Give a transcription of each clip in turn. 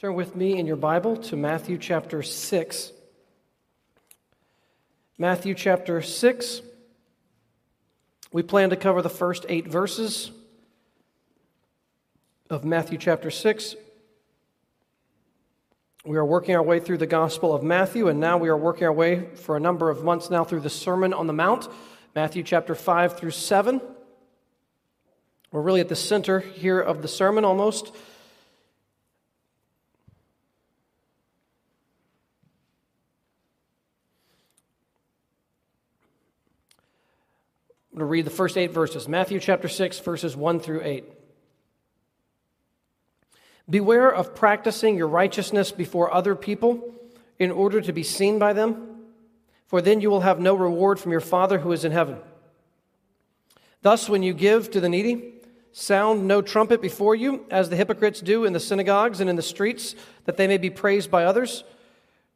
Turn with me in your Bible to Matthew chapter 6. Matthew chapter 6. We plan to cover the first eight verses of Matthew chapter 6. We are working our way through the Gospel of Matthew, and now we are working our way for a number of months now through the Sermon on the Mount, Matthew chapter 5 through 7. We're really at the center here of the sermon almost. Going to read the first eight verses Matthew chapter 6, verses 1 through 8. Beware of practicing your righteousness before other people in order to be seen by them, for then you will have no reward from your Father who is in heaven. Thus, when you give to the needy, sound no trumpet before you, as the hypocrites do in the synagogues and in the streets, that they may be praised by others.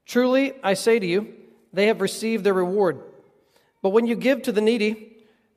Truly, I say to you, they have received their reward. But when you give to the needy,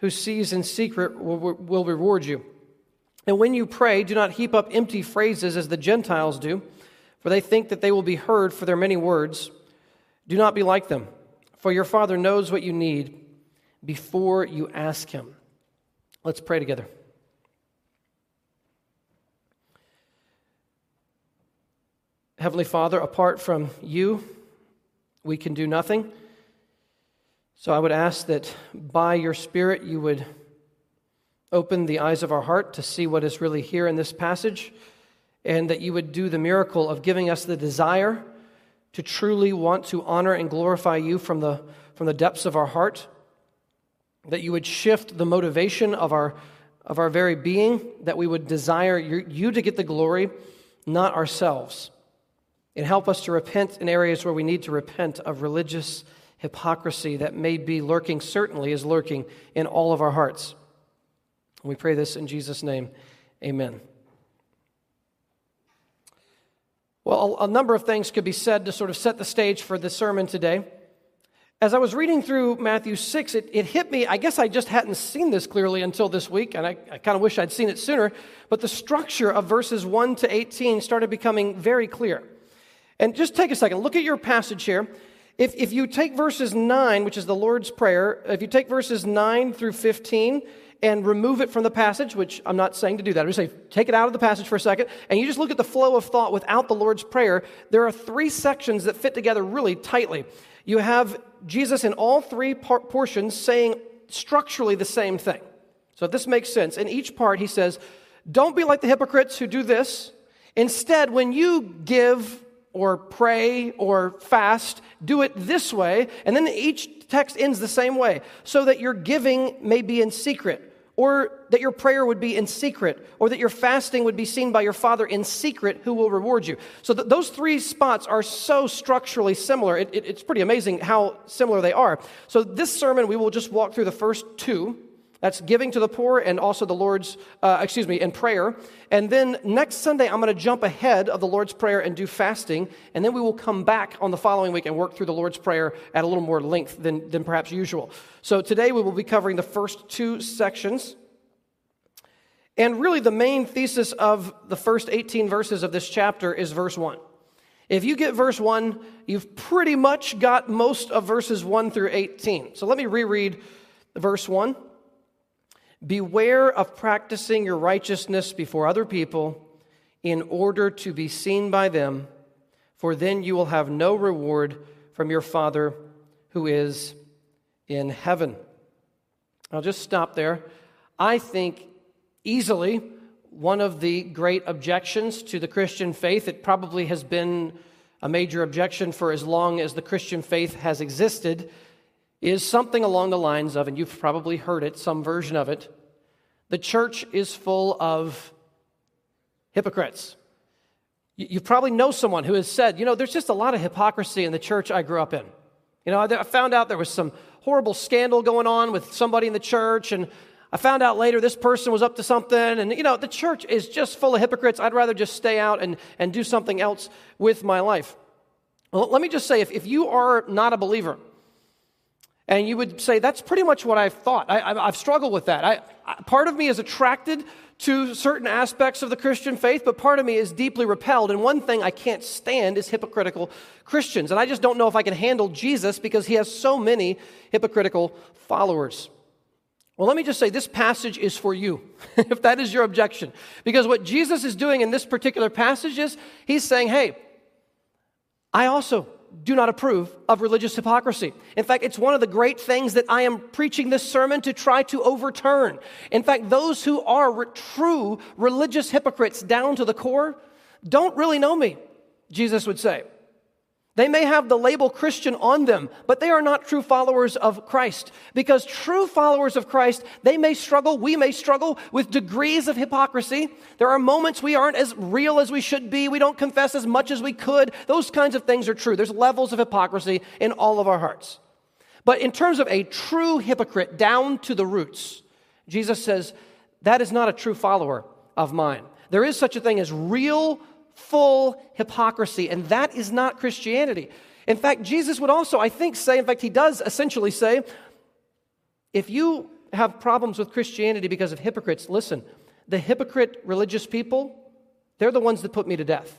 who sees in secret will, reward you. And when you pray, do not heap up empty phrases as the Gentiles do, for they think that they will be heard for their many words. Do not be like them, for your Father knows what you need before you ask Him. Let's pray together. Heavenly Father, apart from you, we can do nothing. So I would ask that by your Spirit you would open the eyes of our heart to see what is really here in this passage, and that you would do the miracle of giving us the desire to truly want to honor and glorify you from the, from the depths of our heart, that you would shift the motivation of our, of our very being, that we would desire you, you to get the glory, not ourselves, and help us to repent in areas where we need to repent of religious hypocrisy that may be lurking, certainly is lurking in all of our hearts. We pray this in Jesus' name. Amen. Well, a number of things could be said to sort of set the stage for the sermon today. As I was reading through Matthew 6, it, it hit me. I guess I just hadn't seen this clearly until this week, and I, I kind of wish I'd seen it sooner. But the structure of verses 1 to 18 started becoming very clear. And just take a second, look at your passage here. If, if you take verses 9, which is the Lord's Prayer, if you take verses 9 through 15 and remove it from the passage, which I'm not saying to do that, I'm just saying take it out of the passage for a second, and you just look at the flow of thought without the Lord's Prayer, there are three sections that fit together really tightly. You have Jesus in all three portions saying structurally the same thing. So if this makes sense, in each part he says, Don't be like the hypocrites who do this. Instead, when you give or pray or fast, do it this way. And then each text ends the same way, so that your giving may be in secret, or that your prayer would be in secret, or that your fasting would be seen by your Father in secret, who will reward you. So th- those three spots are so structurally similar. It, it, it's pretty amazing how similar they are. So this sermon, we will just walk through the first two that's giving to the poor and also the Lord's, uh, excuse me, and prayer. And then next Sunday, I'm going to jump ahead of the Lord's Prayer and do fasting. And then we will come back on the following week and work through the Lord's Prayer at a little more length than, than perhaps usual. So today we will be covering the first two sections. And really, the main thesis of the first 18 verses of this chapter is verse 1. If you get verse 1, you've pretty much got most of verses 1 through 18. So let me reread verse 1. Beware of practicing your righteousness before other people in order to be seen by them, for then you will have no reward from your Father who is in heaven. I'll just stop there. I think easily one of the great objections to the Christian faith, it probably has been a major objection for as long as the Christian faith has existed, is something along the lines of, and you've probably heard it, some version of it, the church is full of hypocrites. You probably know someone who has said, you know, there's just a lot of hypocrisy in the church I grew up in. You know, I found out there was some horrible scandal going on with somebody in the church, and I found out later this person was up to something. And, you know, the church is just full of hypocrites. I'd rather just stay out and, and do something else with my life. Well, let me just say if, if you are not a believer, and you would say, that's pretty much what I've thought. I, have struggled with that. I, I, part of me is attracted to certain aspects of the Christian faith, but part of me is deeply repelled. And one thing I can't stand is hypocritical Christians. And I just don't know if I can handle Jesus because he has so many hypocritical followers. Well, let me just say this passage is for you, if that is your objection. Because what Jesus is doing in this particular passage is he's saying, hey, I also do not approve of religious hypocrisy. In fact, it's one of the great things that I am preaching this sermon to try to overturn. In fact, those who are re- true religious hypocrites down to the core don't really know me, Jesus would say. They may have the label Christian on them, but they are not true followers of Christ. Because true followers of Christ, they may struggle, we may struggle with degrees of hypocrisy. There are moments we aren't as real as we should be. We don't confess as much as we could. Those kinds of things are true. There's levels of hypocrisy in all of our hearts. But in terms of a true hypocrite down to the roots, Jesus says, that is not a true follower of mine. There is such a thing as real full hypocrisy, and that is not Christianity. In fact, Jesus would also, I think, say, in fact, he does essentially say, if you have problems with Christianity because of hypocrites, listen, the hypocrite religious people, they're the ones that put me to death.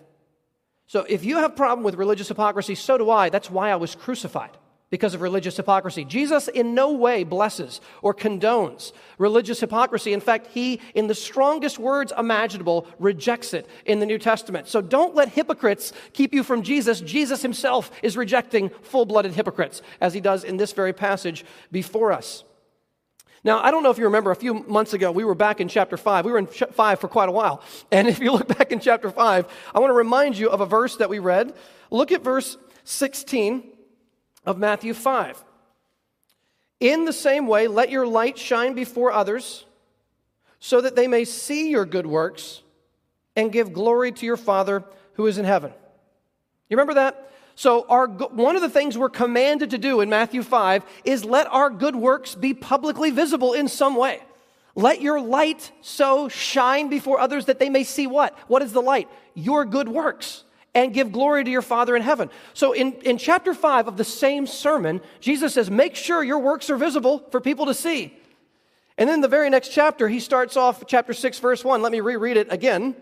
So if you have problem with religious hypocrisy, so do I. That's why I was crucified because of religious hypocrisy. Jesus in no way blesses or condones religious hypocrisy. In fact, he, in the strongest words imaginable, rejects it in the New Testament. So don't let hypocrites keep you from Jesus. Jesus himself is rejecting full blooded hypocrites, as he does in this very passage before us. Now, I don't know if you remember, a few months ago, we were back in chapter 5. We were in 5 for quite a while. And if you look back in chapter 5, I want to remind you of a verse that we read. Look at verse 16 of Matthew 5. In the same way, let your light shine before others so that they may see your good works and give glory to your Father who is in heaven. You remember that? So, our, one of the things we're commanded to do in Matthew 5 is let our good works be publicly visible in some way. Let your light so shine before others that they may see what? What is the light? Your good works and give glory to your Father in heaven. So, in, in chapter 5 of the same sermon, Jesus says, Make sure your works are visible for people to see. And then the very next chapter, he starts off chapter 6, verse 1. Let me reread it again.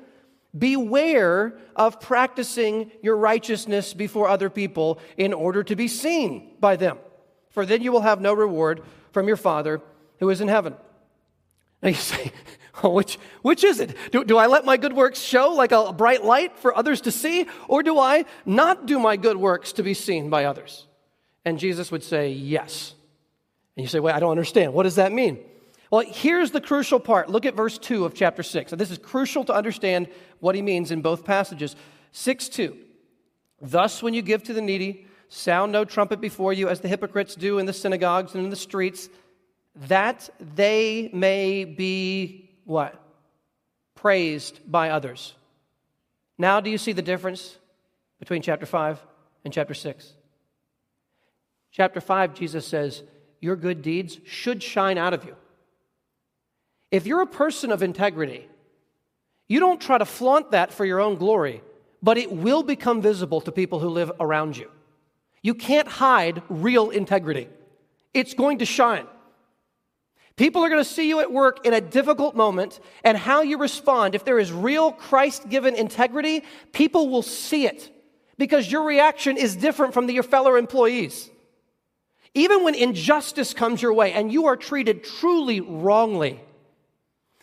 Beware of practicing your righteousness before other people in order to be seen by them, for then you will have no reward from your Father who is in heaven. Now you say, Oh, which, which is it? Do, do I let my good works show like a bright light for others to see, or do I not do my good works to be seen by others? And Jesus would say, yes. And you say, wait, I don't understand. What does that mean? Well, here's the crucial part. Look at verse 2 of chapter 6. And this is crucial to understand what he means in both passages. 6 2. Thus, when you give to the needy, sound no trumpet before you, as the hypocrites do in the synagogues and in the streets, that they may be what? Praised by others. Now, do you see the difference between chapter 5 and chapter 6? Chapter 5, Jesus says, Your good deeds should shine out of you. If you're a person of integrity, you don't try to flaunt that for your own glory, but it will become visible to people who live around you. You can't hide real integrity, it's going to shine. People are going to see you at work in a difficult moment, and how you respond, if there is real Christ given integrity, people will see it because your reaction is different from the, your fellow employees. Even when injustice comes your way and you are treated truly wrongly,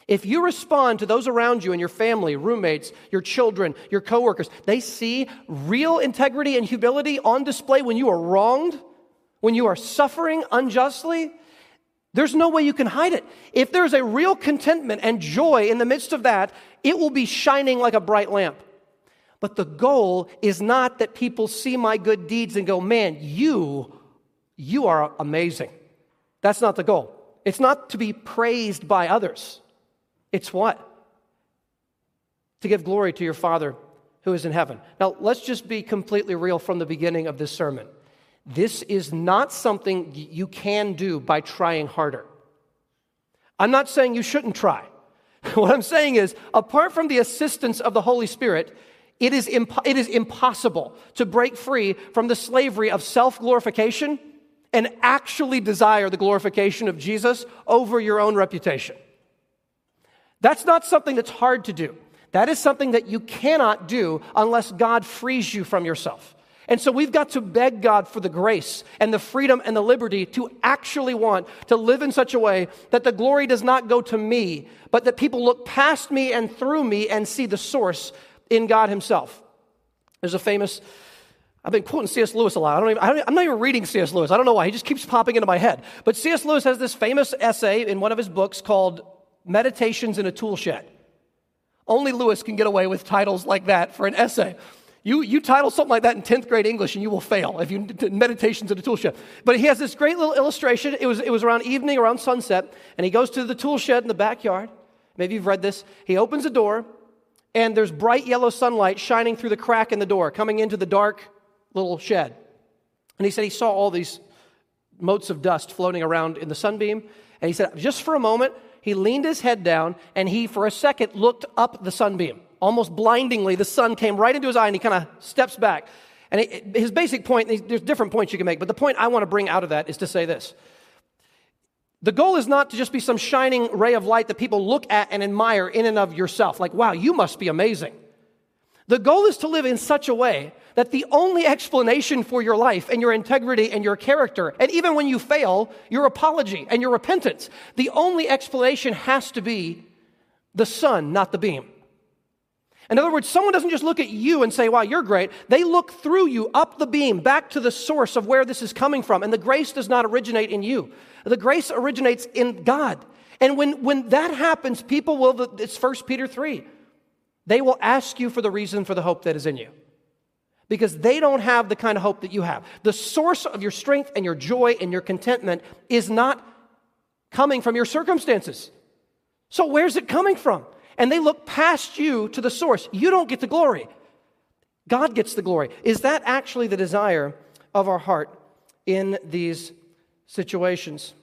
if you respond to those around you and your family, roommates, your children, your coworkers, they see real integrity and humility on display when you are wronged, when you are suffering unjustly, there's no way you can hide it. If there's a real contentment and joy in the midst of that, it will be shining like a bright lamp. But the goal is not that people see my good deeds and go, man, you, you are amazing. That's not the goal. It's not to be praised by others. It's what? To give glory to your Father who is in heaven. Now, let's just be completely real from the beginning of this sermon. This is not something you can do by trying harder. I'm not saying you shouldn't try. What I'm saying is, apart from the assistance of the Holy Spirit, it is, it is impossible to break free from the slavery of self glorification and actually desire the glorification of Jesus over your own reputation. That's not something that's hard to do. That is something that you cannot do unless God frees you from yourself. And so we've got to beg God for the grace and the freedom and the liberty to actually want to live in such a way that the glory does not go to me, but that people look past me and through me and see the source in God Himself. There's a famous, I've been quoting C.S. Lewis a lot. I don't even, I am not even reading C.S. Lewis. I don't know why. He just keeps popping into my head. But C.S. Lewis has this famous essay in one of his books called Meditations in a Toolshed. Only Lewis can get away with titles like that for an essay. You, you title something like that in 10th grade English and you will fail if you meditations in a tool shed. But he has this great little illustration. It was, it was around evening, around sunset, and he goes to the tool shed in the backyard. Maybe you've read this. He opens the door, and there's bright yellow sunlight shining through the crack in the door, coming into the dark little shed. And he said he saw all these motes of dust floating around in the sunbeam. And he said, just for a moment, he leaned his head down and he, for a second, looked up the sunbeam almost blindingly, the sun came right into his eye and he kind of steps back. And it, his basic point, there's different points you can make, but the point I want to bring out of that is to say this. The goal is not to just be some shining ray of light that people look at and admire in and of yourself, like, wow, you must be amazing. The goal is to live in such a way that the only explanation for your life and your integrity and your character, and even when you fail, your apology and your repentance, the only explanation has to be the sun, not the beam. In other words, someone doesn't just look at you and say, wow, you're great. They look through you up the beam, back to the source of where this is coming from. And the grace does not originate in you, the grace originates in God. And when, when that happens, people will, it's 1 Peter 3, they will ask you for the reason for the hope that is in you. Because they don't have the kind of hope that you have. The source of your strength and your joy and your contentment is not coming from your circumstances. So, where's it coming from? And they look past you to the source. You don't get the glory. God gets the glory. Is that actually the desire of our heart in these situations?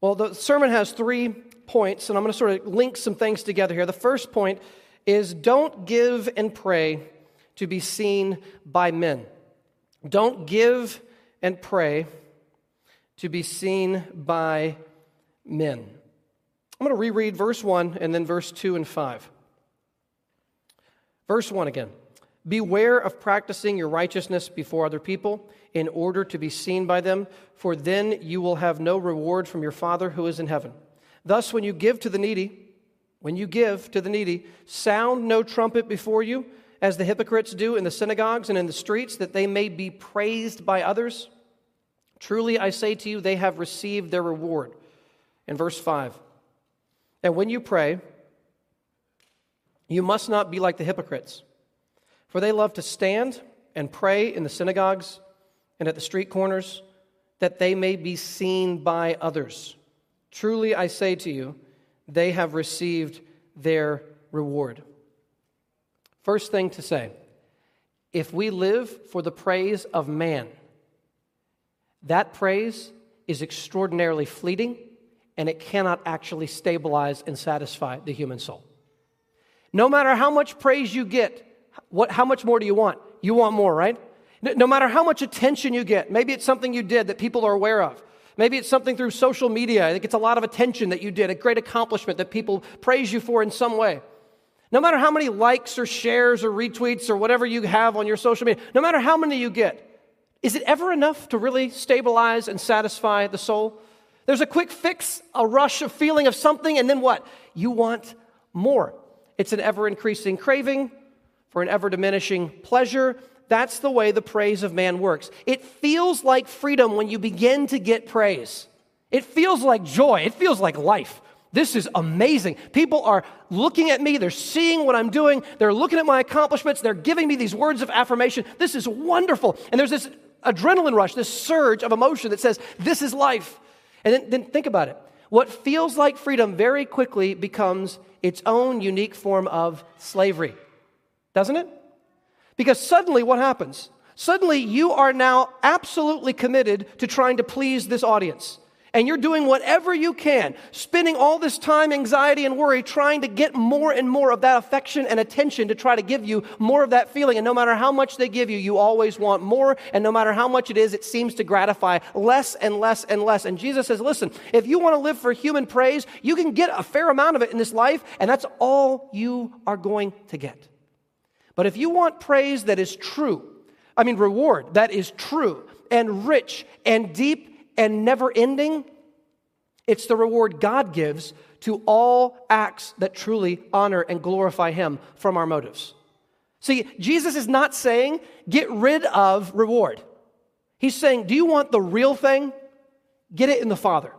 Well, the sermon has three points, and I'm going to sort of link some things together here. The first point is don't give and pray to be seen by men. Don't give and pray to be seen by men. I'm going to reread verse 1 and then verse 2 and 5. Verse 1 again. Beware of practicing your righteousness before other people in order to be seen by them, for then you will have no reward from your Father who is in heaven. Thus, when you give to the needy, when you give to the needy, sound no trumpet before you, as the hypocrites do in the synagogues and in the streets, that they may be praised by others. Truly, I say to you, they have received their reward. In verse 5. And when you pray, you must not be like the hypocrites, for they love to stand and pray in the synagogues and at the street corners, that they may be seen by others. Truly, I say to you, they have received their reward. First thing to say if we live for the praise of man, that praise is extraordinarily fleeting and it cannot actually stabilize and satisfy the human soul. No matter how much praise you get, what, how much more do you want? You want more, right? No matter how much attention you get, maybe it's something you did that people are aware of. Maybe it's something through social media. that gets a lot of attention that you did, a great accomplishment that people praise you for in some way. No matter how many likes or shares or retweets or whatever you have on your social media, no matter how many you get, is it ever enough to really stabilize and satisfy the soul? There's a quick fix, a rush of feeling of something, and then what? You want more. It's an ever increasing craving for an ever diminishing pleasure. That's the way the praise of man works. It feels like freedom when you begin to get praise. It feels like joy. It feels like life. This is amazing. People are looking at me, they're seeing what I'm doing, they're looking at my accomplishments, they're giving me these words of affirmation. This is wonderful. And there's this adrenaline rush, this surge of emotion that says, This is life. And then, then think about it. What feels like freedom very quickly becomes its own unique form of slavery. doesn't it? Because suddenly what happens? Suddenly you are now absolutely committed to trying to please this audience and you're doing whatever you can, spending all this time, anxiety, and worry trying to get more and more of that affection and attention to try to give you more of that feeling. And no matter how much they give you, you always want more. And no matter how much it is, it seems to gratify less and less and less. And Jesus says, listen, if you want to live for human praise, you can get a fair amount of it in this life, and that's all you are going to get. But if you want praise that is true, I mean, reward that is true and rich and deep and never ending, it's the reward God gives to all acts that truly honor and glorify Him from our motives. See, Jesus is not saying get rid of reward. He's saying, do you want the real thing? Get it in the Father.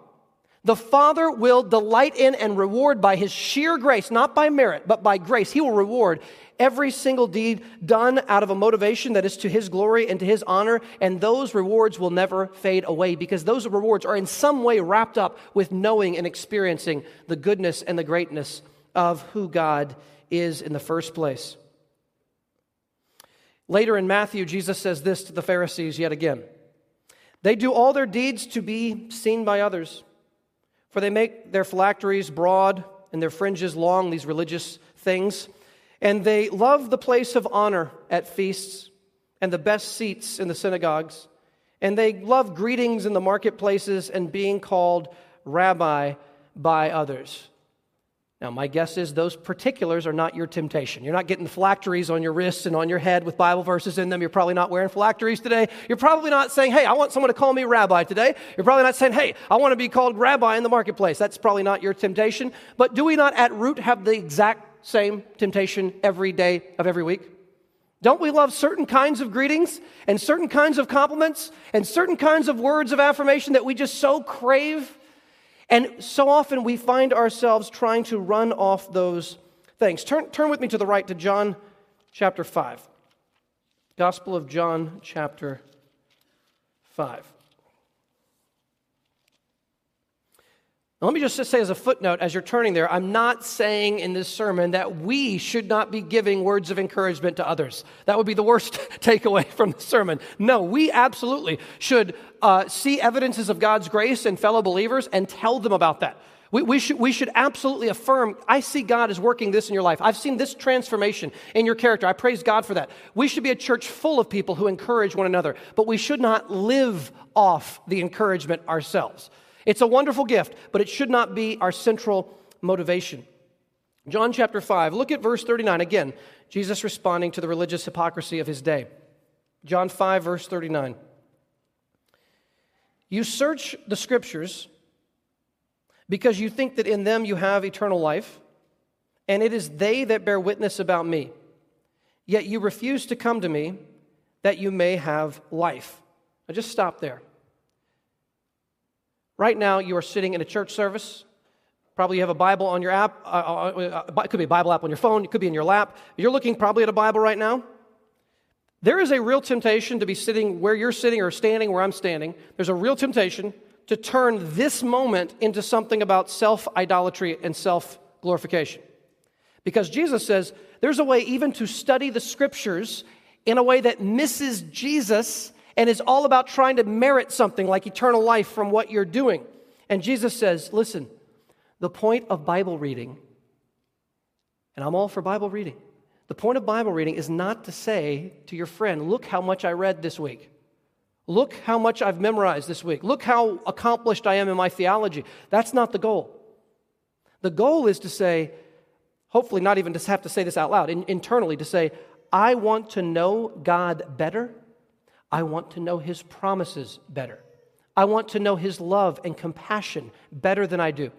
The Father will delight in and reward by His sheer grace, not by merit, but by grace. He will reward every single deed done out of a motivation that is to His glory and to His honor, and those rewards will never fade away because those rewards are in some way wrapped up with knowing and experiencing the goodness and the greatness of who God is in the first place. Later in Matthew, Jesus says this to the Pharisees yet again They do all their deeds to be seen by others, for they make their phylacteries broad and their fringes long, these religious things. And they love the place of honor at feasts and the best seats in the synagogues. And they love greetings in the marketplaces and being called rabbi by others. Now, my guess is those particulars are not your temptation. You're not getting phylacteries on your wrists and on your head with Bible verses in them. You're probably not wearing phylacteries today. You're probably not saying, hey, I want someone to call me rabbi today. You're probably not saying, hey, I want to be called rabbi in the marketplace. That's probably not your temptation. But do we not at root have the exact same temptation every day of every week? Don't we love certain kinds of greetings and certain kinds of compliments and certain kinds of words of affirmation that we just so crave? And so often we find ourselves trying to run off those things. Turn, turn with me to the right to John chapter 5. Gospel of John chapter 5. Now, let me just say as a footnote, as you're turning there, I'm not saying in this sermon that we should not be giving words of encouragement to others. That would be the worst takeaway from the sermon. No, we absolutely should uh, see evidences of God's grace in fellow believers and tell them about that. We, we, should, we should absolutely affirm, I see God is working this in your life. I've seen this transformation in your character. I praise God for that. We should be a church full of people who encourage one another, but we should not live off the encouragement ourselves. It's a wonderful gift, but it should not be our central motivation. John chapter 5, look at verse 39. Again, Jesus responding to the religious hypocrisy of his day. John 5, verse 39. You search the scriptures because you think that in them you have eternal life, and it is they that bear witness about me. Yet you refuse to come to me that you may have life. I just stop there. Right now, you are sitting in a church service. Probably you have a Bible on your app. Uh, uh, uh, it could be a Bible app on your phone. It could be in your lap. You're looking probably at a Bible right now. There is a real temptation to be sitting where you're sitting or standing where I'm standing. There's a real temptation to turn this moment into something about self idolatry and self glorification. Because Jesus says there's a way even to study the scriptures in a way that misses Jesus and is all about trying to merit something like eternal life from what you're doing. And Jesus says, listen, the point of Bible reading, and I'm all for Bible reading, the point of Bible reading is not to say to your friend, look how much I read this week. Look how much I've memorized this week. Look how accomplished I am in my theology. That's not the goal. The goal is to say, hopefully, not even to have to say this out loud, in, internally, to say, I want to know God better I want to know his promises better. I want to know his love and compassion better than I do.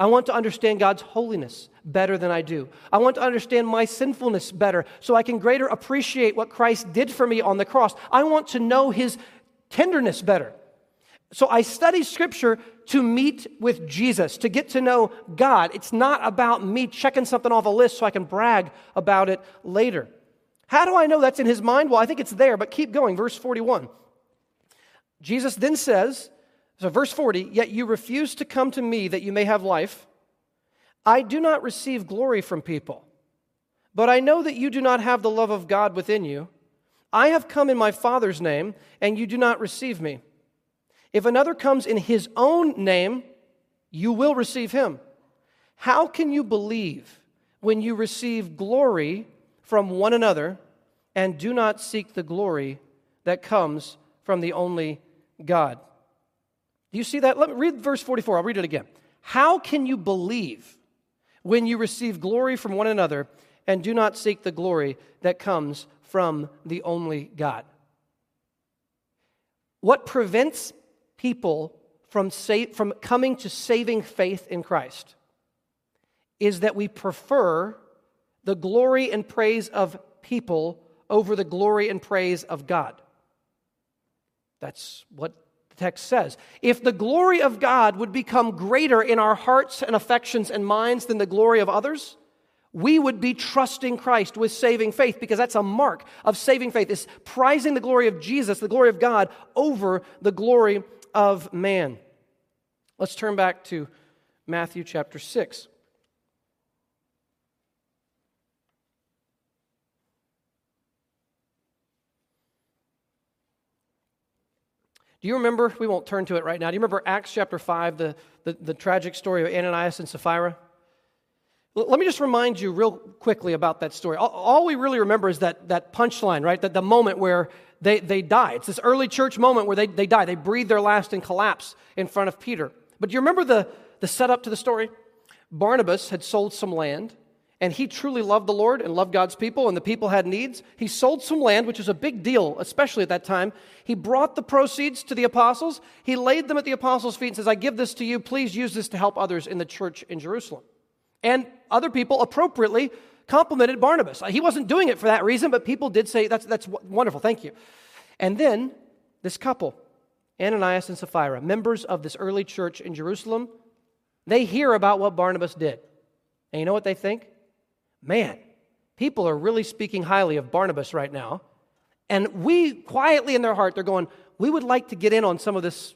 I want to understand God's holiness better than I do. I want to understand my sinfulness better so I can greater appreciate what Christ did for me on the cross. I want to know his tenderness better. So I study scripture to meet with Jesus, to get to know God. It's not about me checking something off a list so I can brag about it later. How do I know that's in his mind? Well, I think it's there, but keep going. Verse 41. Jesus then says, so verse 40, yet you refuse to come to me that you may have life. I do not receive glory from people, But I know that you do not have the love of God within you. I have come in my Father's name, and you do not receive me. If another comes in his own name, you will receive him. How can you believe when you receive glory from one another and do not seek the glory that comes from the only God? Do you see that? Let me read verse 44. I'll read it again. How can you believe when you receive glory from one another and do not seek the glory that comes from the only God. What prevents people from, sa- from coming to saving faith in Christ is that we prefer the glory and praise of people over the glory and praise of God. That's what the text says. If the glory of God would become greater in our hearts and affections and minds than the glory of others, we would be trusting Christ with saving faith because that's a mark of saving faith is prizing the glory of Jesus, the glory of God over the glory of man. Let's turn back to Matthew chapter 6. Do you remember? We won't turn to it right now. Do you remember Acts chapter 5, the, the, the tragic story of Ananias and Sapphira? Let me just remind you real quickly about that story. All we really remember is that, that punchline, right? That the moment where they, they die. It's this early church moment where they, they die. They breathe their last and collapse in front of Peter. But do you remember the, the setup to the story? Barnabas had sold some land, and he truly loved the Lord and loved God's people, and the people had needs. He sold some land, which was a big deal, especially at that time. He brought the proceeds to the apostles. He laid them at the apostles' feet and says, I give this to you. Please use this to help others in the church in Jerusalem. And other people appropriately complimented Barnabas. He wasn't doing it for that reason, but people did say, That's, that's wonderful, thank you. And then this couple, Ananias and Sapphira, members of this early church in Jerusalem, they hear about what Barnabas did. And you know what they think? Man, people are really speaking highly of Barnabas right now. And we quietly in their heart, they're going, we would like to get in on some of this,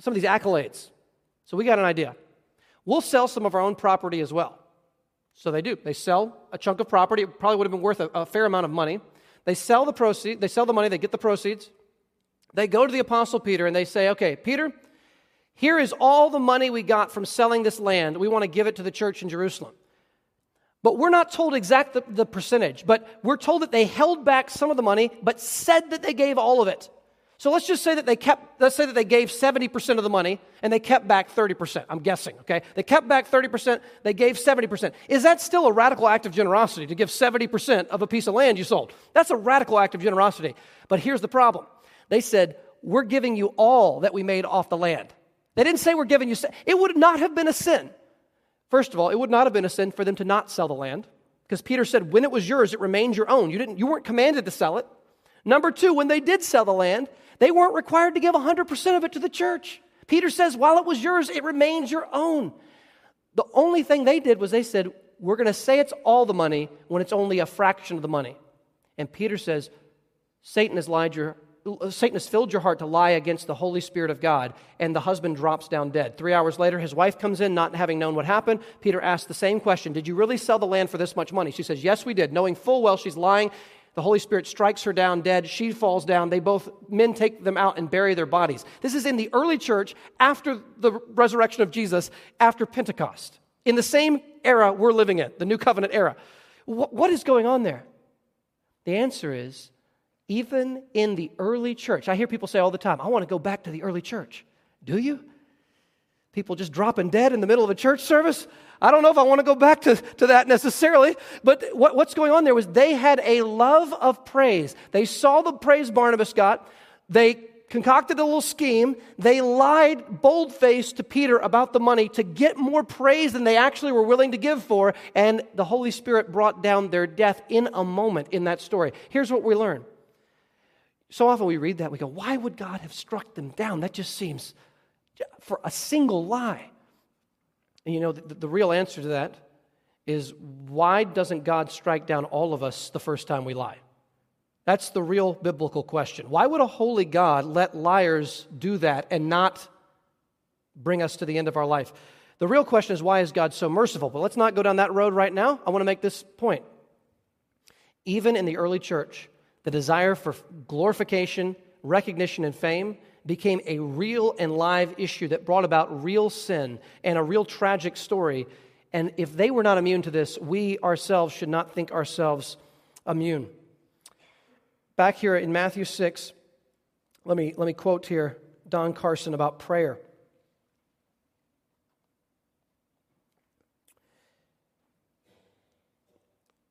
some of these accolades. So we got an idea. We'll sell some of our own property as well. So they do. They sell a chunk of property. It probably would have been worth a, a fair amount of money. They sell the proceeds, they sell the money, they get the proceeds. They go to the apostle Peter and they say, "Okay, Peter, here is all the money we got from selling this land. We want to give it to the church in Jerusalem." But we're not told exact the, the percentage, but we're told that they held back some of the money, but said that they gave all of it. So let's just say that they kept, let's say that they gave 70% of the money and they kept back 30%. I'm guessing, okay? They kept back 30%, they gave 70%. Is that still a radical act of generosity to give 70% of a piece of land you sold? That's a radical act of generosity. But here's the problem they said, We're giving you all that we made off the land. They didn't say we're giving you, it would not have been a sin. First of all, it would not have been a sin for them to not sell the land because Peter said, When it was yours, it remained your own. You, didn't, you weren't commanded to sell it. Number two, when they did sell the land, they weren't required to give 100% of it to the church. Peter says, while it was yours, it remains your own. The only thing they did was they said, we're going to say it's all the money when it's only a fraction of the money. And Peter says, Satan has lied your Uh, Satan has filled your heart to lie against the Holy Spirit of God, and the husband drops down dead. Three hours later, his wife comes in, not having known what happened. Peter asks the same question Did you really sell the land for this much money? She says, Yes, we did, knowing full well she's lying the Holy Spirit strikes her down dead. She falls down. They both, men take them out and bury their bodies. This is in the early church after the resurrection of Jesus, after Pentecost. In the same era we're living in, the New Covenant era. what is going on there? The answer is even in the early church, I hear people say all the time, I want to go back to the early church. Do you? People just dropping dead in the middle of a church service? I don't know if I want to go back to, to that necessarily, but what, what's going on there was they had a love of praise. They saw the praise Barnabas got. They concocted a little scheme. They lied bold faced to Peter about the money to get more praise than they actually were willing to give for, and the Holy Spirit brought down their death in a moment in that story. Here's what we learn. So often we read that, we go, why would God have struck them down? That just seems for a single lie. And you know, the, the real answer to that is why doesn't God strike down all of us the first time we lie? That's the real biblical question. Why would a holy God let liars do that and not bring us to the end of our life? The real question is why is God so merciful? But let's not go down that road right now. I want to make this point. Even in the early church, the desire for glorification, recognition, and fame became a real and live issue that brought about real sin and a real tragic story. And if they were not immune to this, we ourselves should not think ourselves immune. Back here in Matthew 6, let me, let me quote here Don Carson about prayer.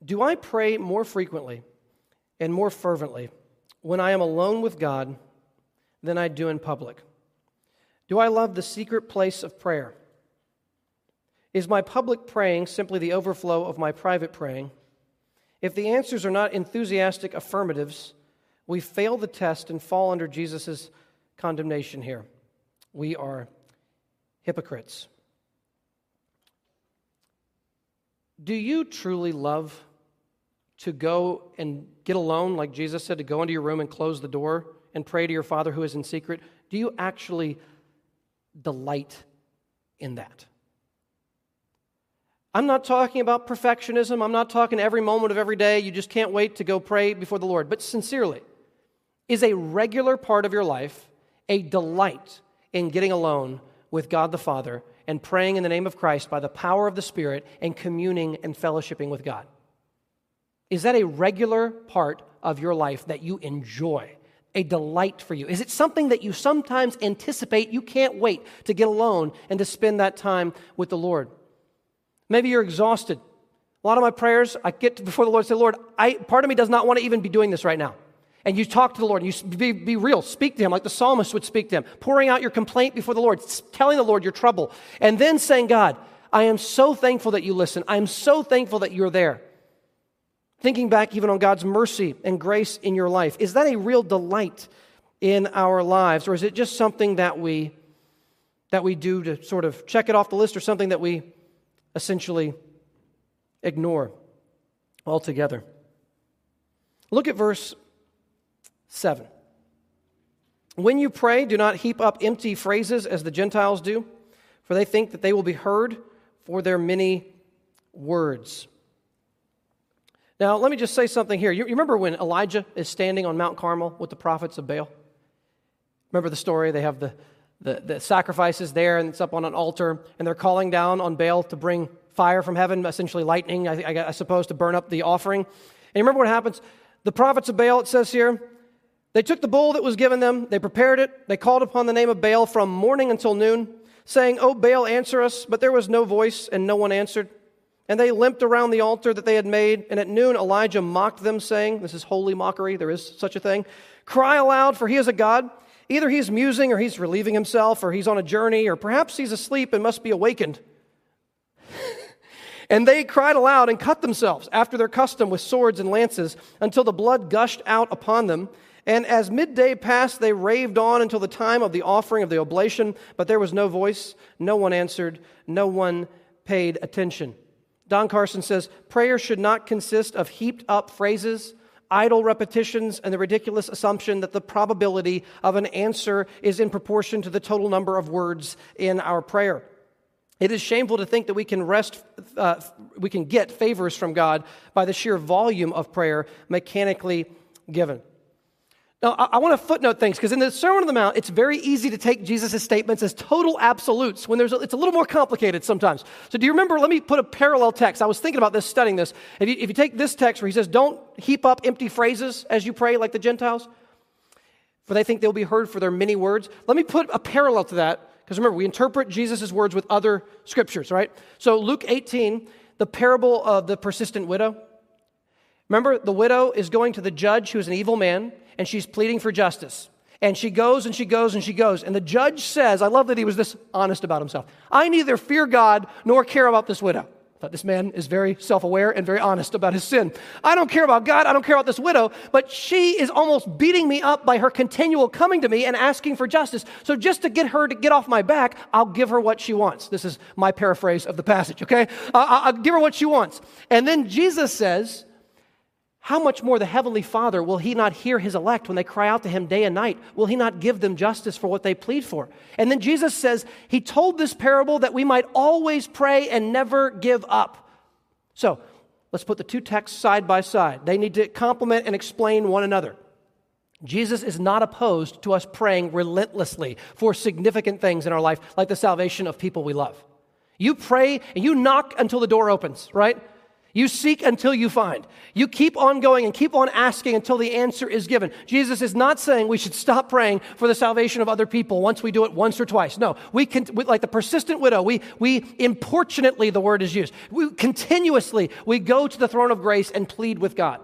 Do I pray more frequently and more fervently when I am alone with God than I do in public? Do I love the secret place of prayer? Is my public praying simply the overflow of my private praying? If the answers are not enthusiastic affirmatives, we fail the test and fall under Jesus' condemnation here. We are hypocrites. Do you truly love to go and get alone, like Jesus said, to go into your room and close the door and pray to your Father who is in secret? Do you actually delight in that? I'm not talking about perfectionism. I'm not talking every moment of every day. You just can't wait to go pray before the Lord. But sincerely, is a regular part of your life a delight in getting alone with God the Father and praying in the name of Christ by the power of the Spirit and communing and fellowshipping with God? Is that a regular part of your life that you enjoy? A delight for you? Is it something that you sometimes anticipate you can't wait to get alone and to spend that time with the Lord? Maybe you're exhausted. A lot of my prayers, I get before the Lord and say, Lord, I, part of me does not want to even be doing this right now. And you talk to the Lord, and you be, be real, speak to Him like the psalmist would speak to Him, pouring out your complaint before the Lord, telling the Lord your trouble, and then saying, God, I am so thankful that you listen. I am so thankful that you're there. Thinking back even on God's mercy and grace in your life, is that a real delight in our lives, or is it just something that we that we do to sort of check it off the list, or something that we essentially ignore altogether? Look at verse 7. When you pray, do not heap up empty phrases as the Gentiles do, for they think that they will be heard for their many words. Now, let me just say something here. You, remember when Elijah is standing on Mount Carmel with the prophets of Baal? Remember the story? They have the, the, the sacrifices there, and it's up on an altar, and they're calling down on Baal to bring fire from heaven, essentially lightning, I, I, I suppose, to burn up the offering. And you remember what happens? The prophets of Baal, it says here, they took the bull that was given them, they prepared it, they called upon the name of Baal from morning until noon, saying, Oh, Baal, answer us. But there was no voice, and no one answered. And they limped around the altar that they had made. And at noon, Elijah mocked them, saying, This is holy mockery, there is such a thing. Cry aloud, for he is a God. Either he's musing, or he's relieving himself, or he's on a journey, or perhaps he's asleep and must be awakened. and they cried aloud and cut themselves after their custom with swords and lances until the blood gushed out upon them. And as midday passed, they raved on until the time of the offering of the oblation, but there was no voice, no one answered, no one paid attention. Don Carson says prayer should not consist of heaped up phrases, idle repetitions, and the ridiculous assumption that the probability of an answer is in proportion to the total number of words in our prayer. It is shameful to think that we can rest, uh, we can get favors from God by the sheer volume of prayer mechanically given. Now, I, I want to footnote things because in the Sermon on the Mount, it's very easy to take Jesus' statements as total absolutes when there's a, it's a little more complicated sometimes. So, do you remember? Let me put a parallel text. I was thinking about this, studying this. If you, if you take this text where he says, Don't heap up empty phrases as you pray like the Gentiles, for they think they'll be heard for their many words. Let me put a parallel to that because remember, we interpret Jesus' words with other scriptures, right? So, Luke 18, the parable of the persistent widow. Remember, the widow is going to the judge who is an evil man and she's pleading for justice. And she goes and she goes and she goes. And the judge says, I love that he was this honest about himself. I neither fear God nor care about this widow. But this man is very self aware and very honest about his sin. I don't care about God. I don't care about this widow, but she is almost beating me up by her continual coming to me and asking for justice. So, just to get her to get off my back, I'll give her what she wants. This is my paraphrase of the passage, okay? I'll give her what she wants. And then Jesus says, how much more the Heavenly Father will He not hear His elect when they cry out to Him day and night? Will He not give them justice for what they plead for? And then Jesus says He told this parable that we might always pray and never give up. So, Let's put the two texts side by side. They need to complement and explain one another. Jesus is not opposed to us praying relentlessly for significant things in our life, like the salvation of people we love. You pray and you knock until the door opens, right? You seek until you find. You keep on going and keep on asking until the answer is given. Jesus is not saying we should stop praying for the salvation of other people once we do it once or twice. No, we can, like the persistent widow, we, we importunately, the word is used. We continuously, we go to the throne of grace and plead with God.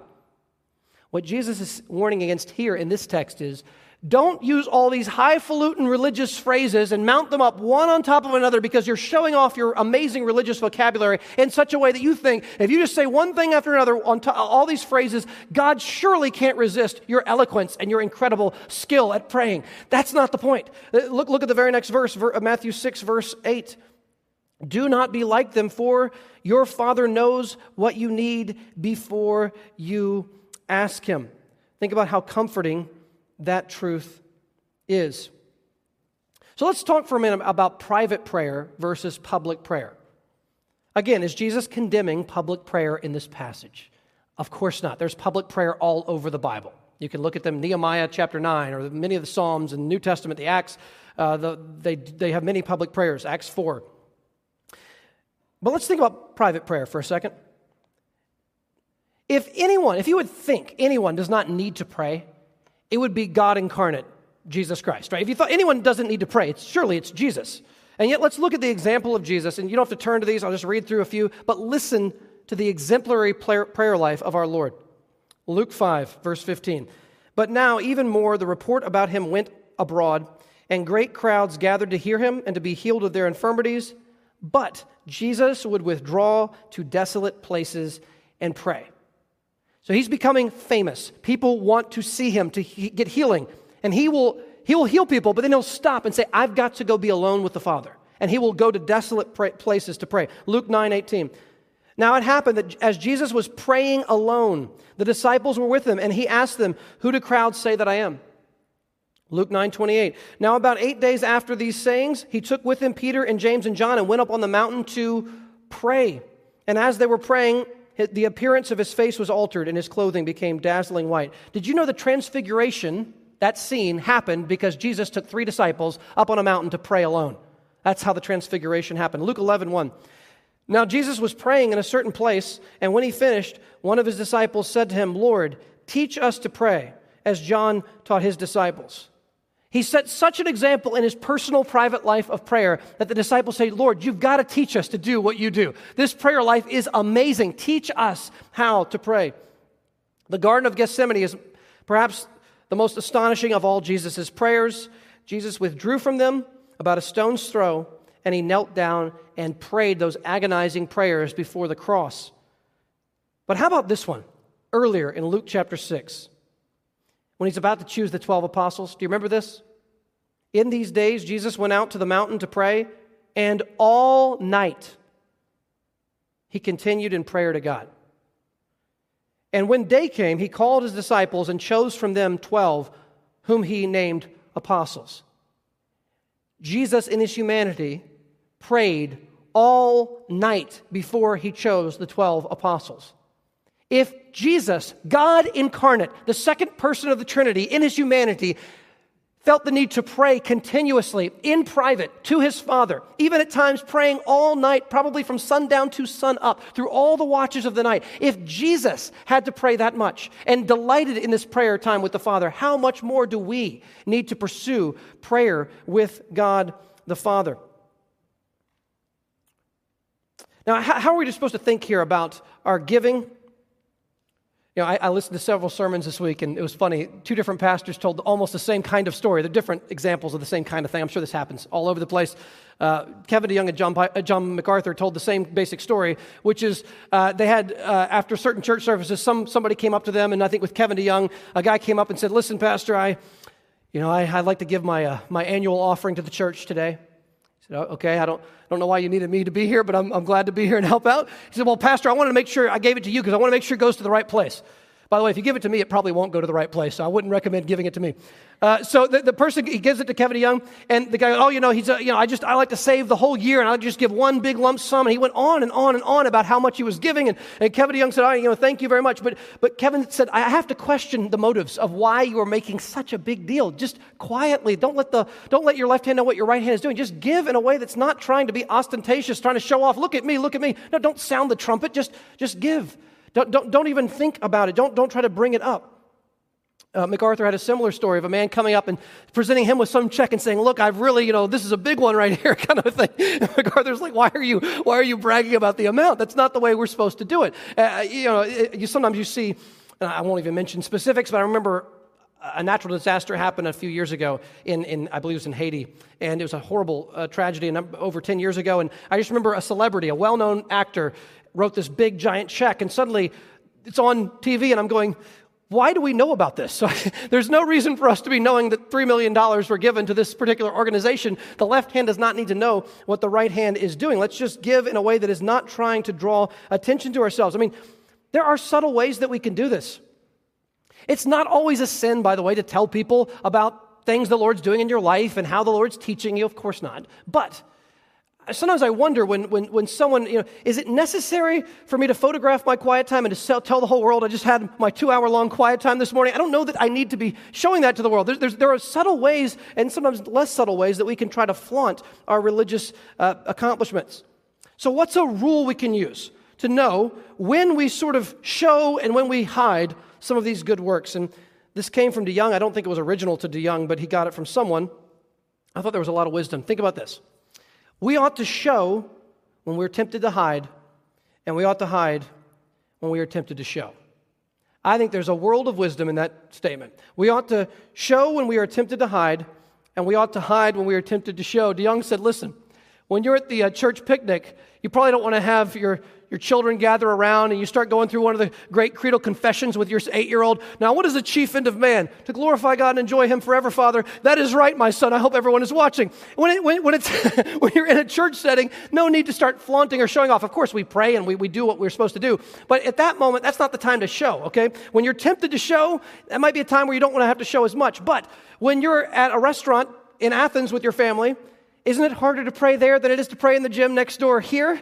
What Jesus is warning against here in this text is don't use all these highfalutin religious phrases and mount them up one on top of another because you're showing off your amazing religious vocabulary in such a way that you think if you just say one thing after another on top, all these phrases, God surely can't resist your eloquence and your incredible skill at praying. That's not the point. Uh, look, look at the very next verse, uh, Matthew 6, verse 8. Do not be like them, for your Father knows what you need before you ask Him. Think about how comforting that truth is. So let's talk for a minute about private prayer versus public prayer. Again, is Jesus condemning public prayer in this passage? Of course not. There's public prayer all over the Bible. You can look at them, Nehemiah chapter 9, or many of the Psalms and the New Testament, the Acts, uh, the, they, they have many public prayers, Acts 4. But let's think about private prayer for a second. If anyone, if you would think anyone does not need to pray, it would be God incarnate, Jesus Christ, right? If you thought anyone doesn't need to pray, it's, surely it's Jesus. And yet, let's look at the example of Jesus. And you don't have to turn to these, I'll just read through a few, but listen to the exemplary prayer life of our Lord. Luke 5, verse 15. But now, even more, the report about him went abroad, and great crowds gathered to hear him and to be healed of their infirmities. But Jesus would withdraw to desolate places and pray. So he's becoming famous. People want to see him to he- get healing. And he will, he will heal people, but then he'll stop and say, I've got to go be alone with the Father. And he will go to desolate pra- places to pray. Luke 9 18. Now it happened that as Jesus was praying alone, the disciples were with him, and he asked them, Who do crowds say that I am? Luke 9 28. Now, about eight days after these sayings, he took with him Peter and James and John and went up on the mountain to pray. And as they were praying, the appearance of his face was altered and his clothing became dazzling white. Did you know the transfiguration, that scene, happened because Jesus took three disciples up on a mountain to pray alone? That's how the transfiguration happened. Luke 11, 1. Now, Jesus was praying in a certain place, and when he finished, one of his disciples said to him, Lord, teach us to pray, as John taught his disciples. He set such an example in his personal, private life of prayer that the disciples say, Lord, you've got to teach us to do what you do. This prayer life is amazing. Teach us how to pray. The Garden of Gethsemane is perhaps the most astonishing of all Jesus' prayers. Jesus withdrew from them about a stone's throw, and he knelt down and prayed those agonizing prayers before the cross. But how about this one? Earlier in Luke chapter 6 when he's about to choose the 12 apostles. Do you remember this? In these days, Jesus went out to the mountain to pray, and all night he continued in prayer to God. And when day came, he called his disciples and chose from them 12, whom he named apostles. Jesus, in his humanity, prayed all night before he chose the 12 apostles. If Jesus, God incarnate, the second person of the Trinity in his humanity, felt the need to pray continuously in private to his Father, even at times praying all night, probably from sundown to sun up, through all the watches of the night. If Jesus had to pray that much and delighted in this prayer time with the Father, how much more do we need to pursue prayer with God the Father? Now, how are we supposed to think here about our giving? You know, I, I, listened to several sermons this week, and it was funny. Two different pastors told almost the same kind of story. They're different examples of the same kind of thing. I'm sure this happens all over the place. Uh, Kevin DeYoung and John, uh, John, MacArthur told the same basic story, which is uh, they had, uh, after certain church services, some, somebody came up to them, and I think with Kevin DeYoung, a guy came up and said, Listen, Pastor, I, you know, I, would like to give my, uh, my annual offering to the church today. Said, oh, Okay, I don't, don't know why you needed me to be here, but I'm, I'm glad to be here and help out. He said, Well, Pastor, I wanted to make sure I gave it to you because I want to make sure it goes to the right place. By the way, if you give it to me, it probably won't go to the right place, so I wouldn't recommend giving it to me. Uh, so the, the, person he gives it to Kevin DeYoung, and the guy, oh, you know, he's, a, you know, I just I like to save the whole year, and I'll just give one big lump sum. And he went on and on and on about how much he was giving, and, and Kevin DeYoung said, oh, you know, thank you very much. But but Kevin said, I have to question the motives of why you are making such a big deal. Just quietly, don't let the don't let your left hand know what your right hand is doing. Just give in a way that's not trying to be ostentatious, trying to show off. Look at me, look at me. No, don't sound the trumpet. Just just give. Don't, don't, don't even think about it. Don't, don't try to bring it up. Uh, MacArthur had a similar story of a man coming up and presenting him with some check and saying, "Look, I've really, you know, this is a big one right here," kind of thing. And MacArthur's like, "Why are you, why are you bragging about the amount? That's not the way we're supposed to do it." Uh, you know, it, you, sometimes you see, I won't even mention specifics, but I remember a natural disaster happened a few years ago in, in I believe it was in Haiti, and it was a horrible uh, tragedy and over 10 years ago. And I just remember a celebrity, a well-known actor, wrote this big giant check, and suddenly it's on TV, and I'm going, why do we know about this? So, there's no reason for us to be knowing that $3 million were given to this particular organization. The left hand does not need to know what the right hand is doing. Let's just give in a way that is not trying to draw attention to ourselves. I mean, there are subtle ways that we can do this. It's not always a sin, by the way, to tell people about things the Lord's doing in your life and how the Lord's teaching you. Of course not. But Sometimes I wonder when, when, when someone, you know, is it necessary for me to photograph my quiet time and to tell the whole world I just had my two hour long quiet time this morning? I don't know that I need to be showing that to the world. There's, there are subtle ways and sometimes less subtle ways that we can try to flaunt our religious uh, accomplishments. So, what's a rule we can use to know when we sort of show and when we hide some of these good works? And this came from DeYoung. I don't think it was original to DeYoung, but he got it from someone. I thought there was a lot of wisdom. Think about this. We ought to show when we're tempted to hide, and we ought to hide when we are tempted to show. I think there's a world of wisdom in that statement. We ought to show when we are tempted to hide, and we ought to hide when we are tempted to show. DeYoung said, Listen, when you're at the uh, church picnic, you probably don't want to have your your children gather around and you start going through one of the great creedal confessions with your eight year old. Now, what is the chief end of man? To glorify God and enjoy Him forever, Father. That is right, my son. I hope everyone is watching. When, it, when, when, when you're in a church setting, no need to start flaunting or showing off. Of course, we pray and we, we do what we're supposed to do. But at that moment, that's not the time to show, okay? When you're tempted to show, that might be a time where you don't want to have to show as much. But when you're at a restaurant in Athens with your family, isn't it harder to pray there than it is to pray in the gym next door here?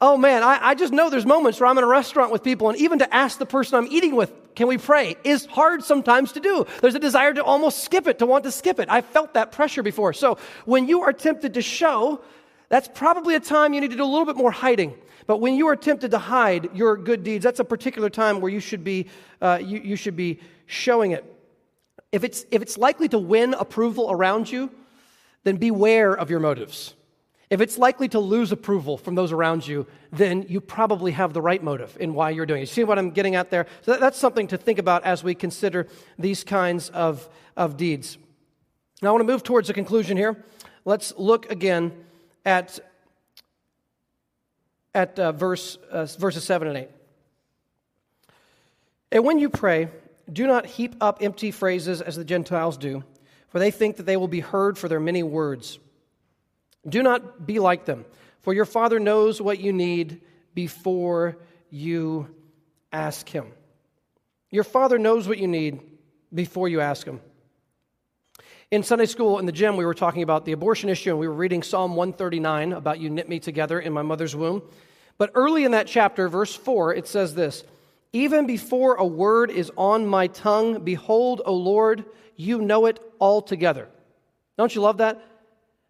Oh man, I, I, just know there's moments where I'm in a restaurant with people, and even to ask the person I'm eating with, can we pray, is hard sometimes to do. There's a desire to almost skip it, to want to skip it. I've felt that pressure before. So when you are tempted to show, that's probably a time you need to do a little bit more hiding. But when you are tempted to hide your good deeds, that's a particular time where you should be, uh, you, you should be showing it. If it's, if it's likely to win approval around you, then beware of your motives. If it's likely to lose approval from those around you, then you probably have the right motive in why you're doing it. You see what I'm getting at there? So that's something to think about as we consider these kinds of, of deeds. Now, I want to move towards a conclusion here. Let's look again at, at uh, verse, uh, verses 7 and 8. And when you pray, do not heap up empty phrases as the Gentiles do, for they think that they will be heard for their many words. Do not be like them, for your Father knows what you need before you ask Him. Your Father knows what you need before you ask Him. In Sunday school in the gym, we were talking about the abortion issue, and we were reading Psalm 139 about you knit me together in my mother's womb. But early in that chapter, verse 4, it says this Even before a word is on my tongue, behold, O Lord, you know it altogether. Don't you love that?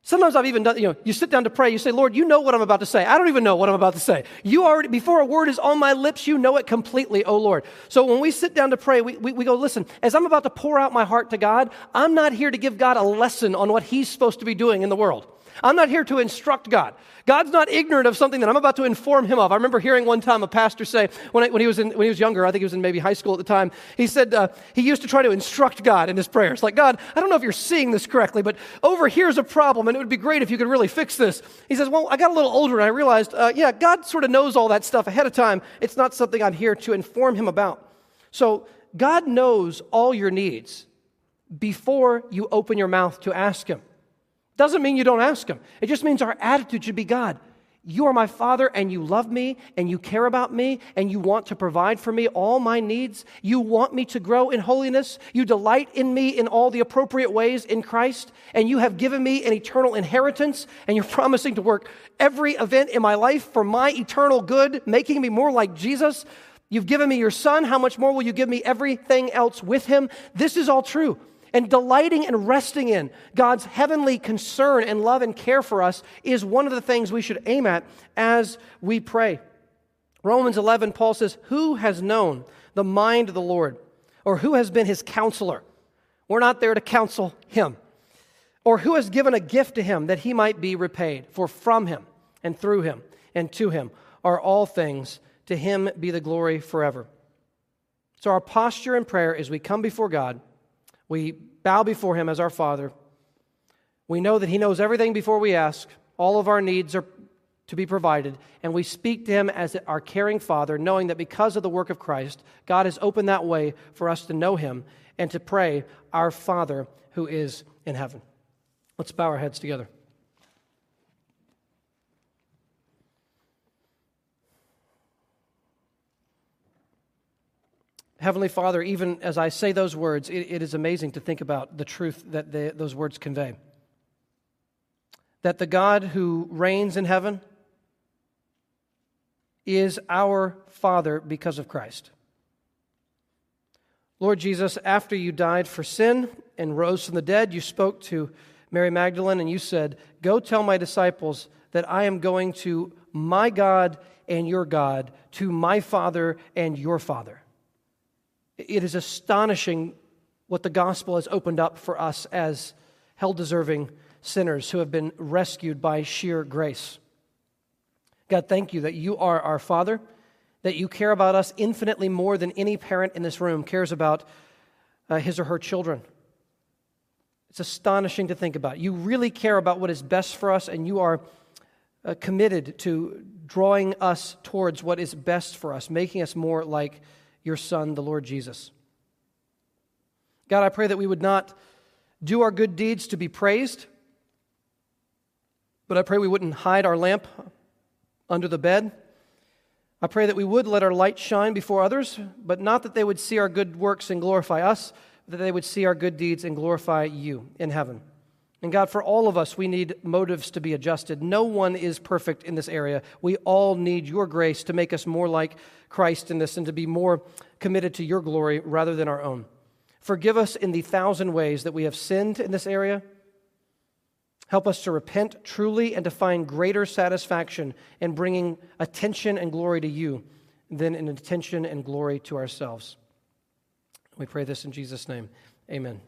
Sometimes I've even done, you know, you sit down to pray, you say, Lord, you know what I'm about to say. I don't even know what I'm about to say. You already, before a word is on my lips, you know it completely, oh Lord. So when we sit down to pray, we, we, we go, listen, as I'm about to pour out my heart to God, I'm not here to give God a lesson on what He's supposed to be doing in the world. I'm not here to instruct God. God's not ignorant of something that I'm about to inform him of. I remember hearing one time a pastor say, when, I, when, he, was in, when he was younger, I think he was in maybe high school at the time, he said uh, he used to try to instruct God in his prayers. Like, God, I don't know if you're seeing this correctly, but over here's a problem, and it would be great if you could really fix this. He says, Well, I got a little older and I realized, uh, yeah, God sort of knows all that stuff ahead of time. It's not something I'm here to inform him about. So, God knows all your needs before you open your mouth to ask him. Doesn't mean you don't ask Him. It just means our attitude should be God, You are my father, and you love me, and you care about me, and you want to provide for me all my needs. You want me to grow in holiness. You delight in me in all the appropriate ways in Christ, and you have given me an eternal inheritance, and you're promising to work every event in my life for my eternal good, making me more like Jesus. You've given me your son. How much more will you give me everything else with him? This is all true and delighting and resting in God's heavenly concern and love and care for us is one of the things we should aim at as we pray. Romans 11, Paul says, Who has known the mind of the Lord? Or who has been his counselor? We're not there to counsel him. Or who has given a gift to him that he might be repaid? For from him and through him and to him are all things. To him be the glory forever. So, our posture in prayer as we come before God we bow before Him as our Father. We know that He knows everything before we ask. All of our needs are to be provided. And we speak to Him as our caring Father, knowing that because of the work of Christ, God has opened that way for us to know Him and to pray, Our Father who is in heaven. Let's bow our heads together. Heavenly Father, even as I say those words, it, it is amazing to think about the truth that they, those words convey. That the God who reigns in heaven is our Father because of Christ. Lord Jesus, after you died for sin and rose from the dead, you spoke to Mary Magdalene and you said, Go tell my disciples that I am going to my God and your God, to my Father and your Father. It is astonishing what the gospel has opened up for us as hell deserving sinners who have been rescued by sheer grace. God, thank you that you are our Father, that you care about us infinitely more than any parent in this room cares about uh, his or her children. It's astonishing to think about. You really care about what is best for us, and you are uh, committed to drawing us towards what is best for us, making us more like your Son, the Lord Jesus. God, I pray that we would not do our good deeds to be praised, but I pray we wouldn't hide our lamp under the bed. I pray that we would let our light shine before others, but not that they would see our good works and glorify us, that they would see our good deeds and glorify you in heaven. And God, for all of us, we need motives to be adjusted. No one is perfect in this area. We all need your grace to make us more like Christ in this and to be more committed to your glory rather than our own. Forgive us in the thousand ways that we have sinned in this area. Help us to repent truly and to find greater satisfaction in bringing attention and glory to you than in attention and glory to ourselves. We pray this in Jesus' name. Amen.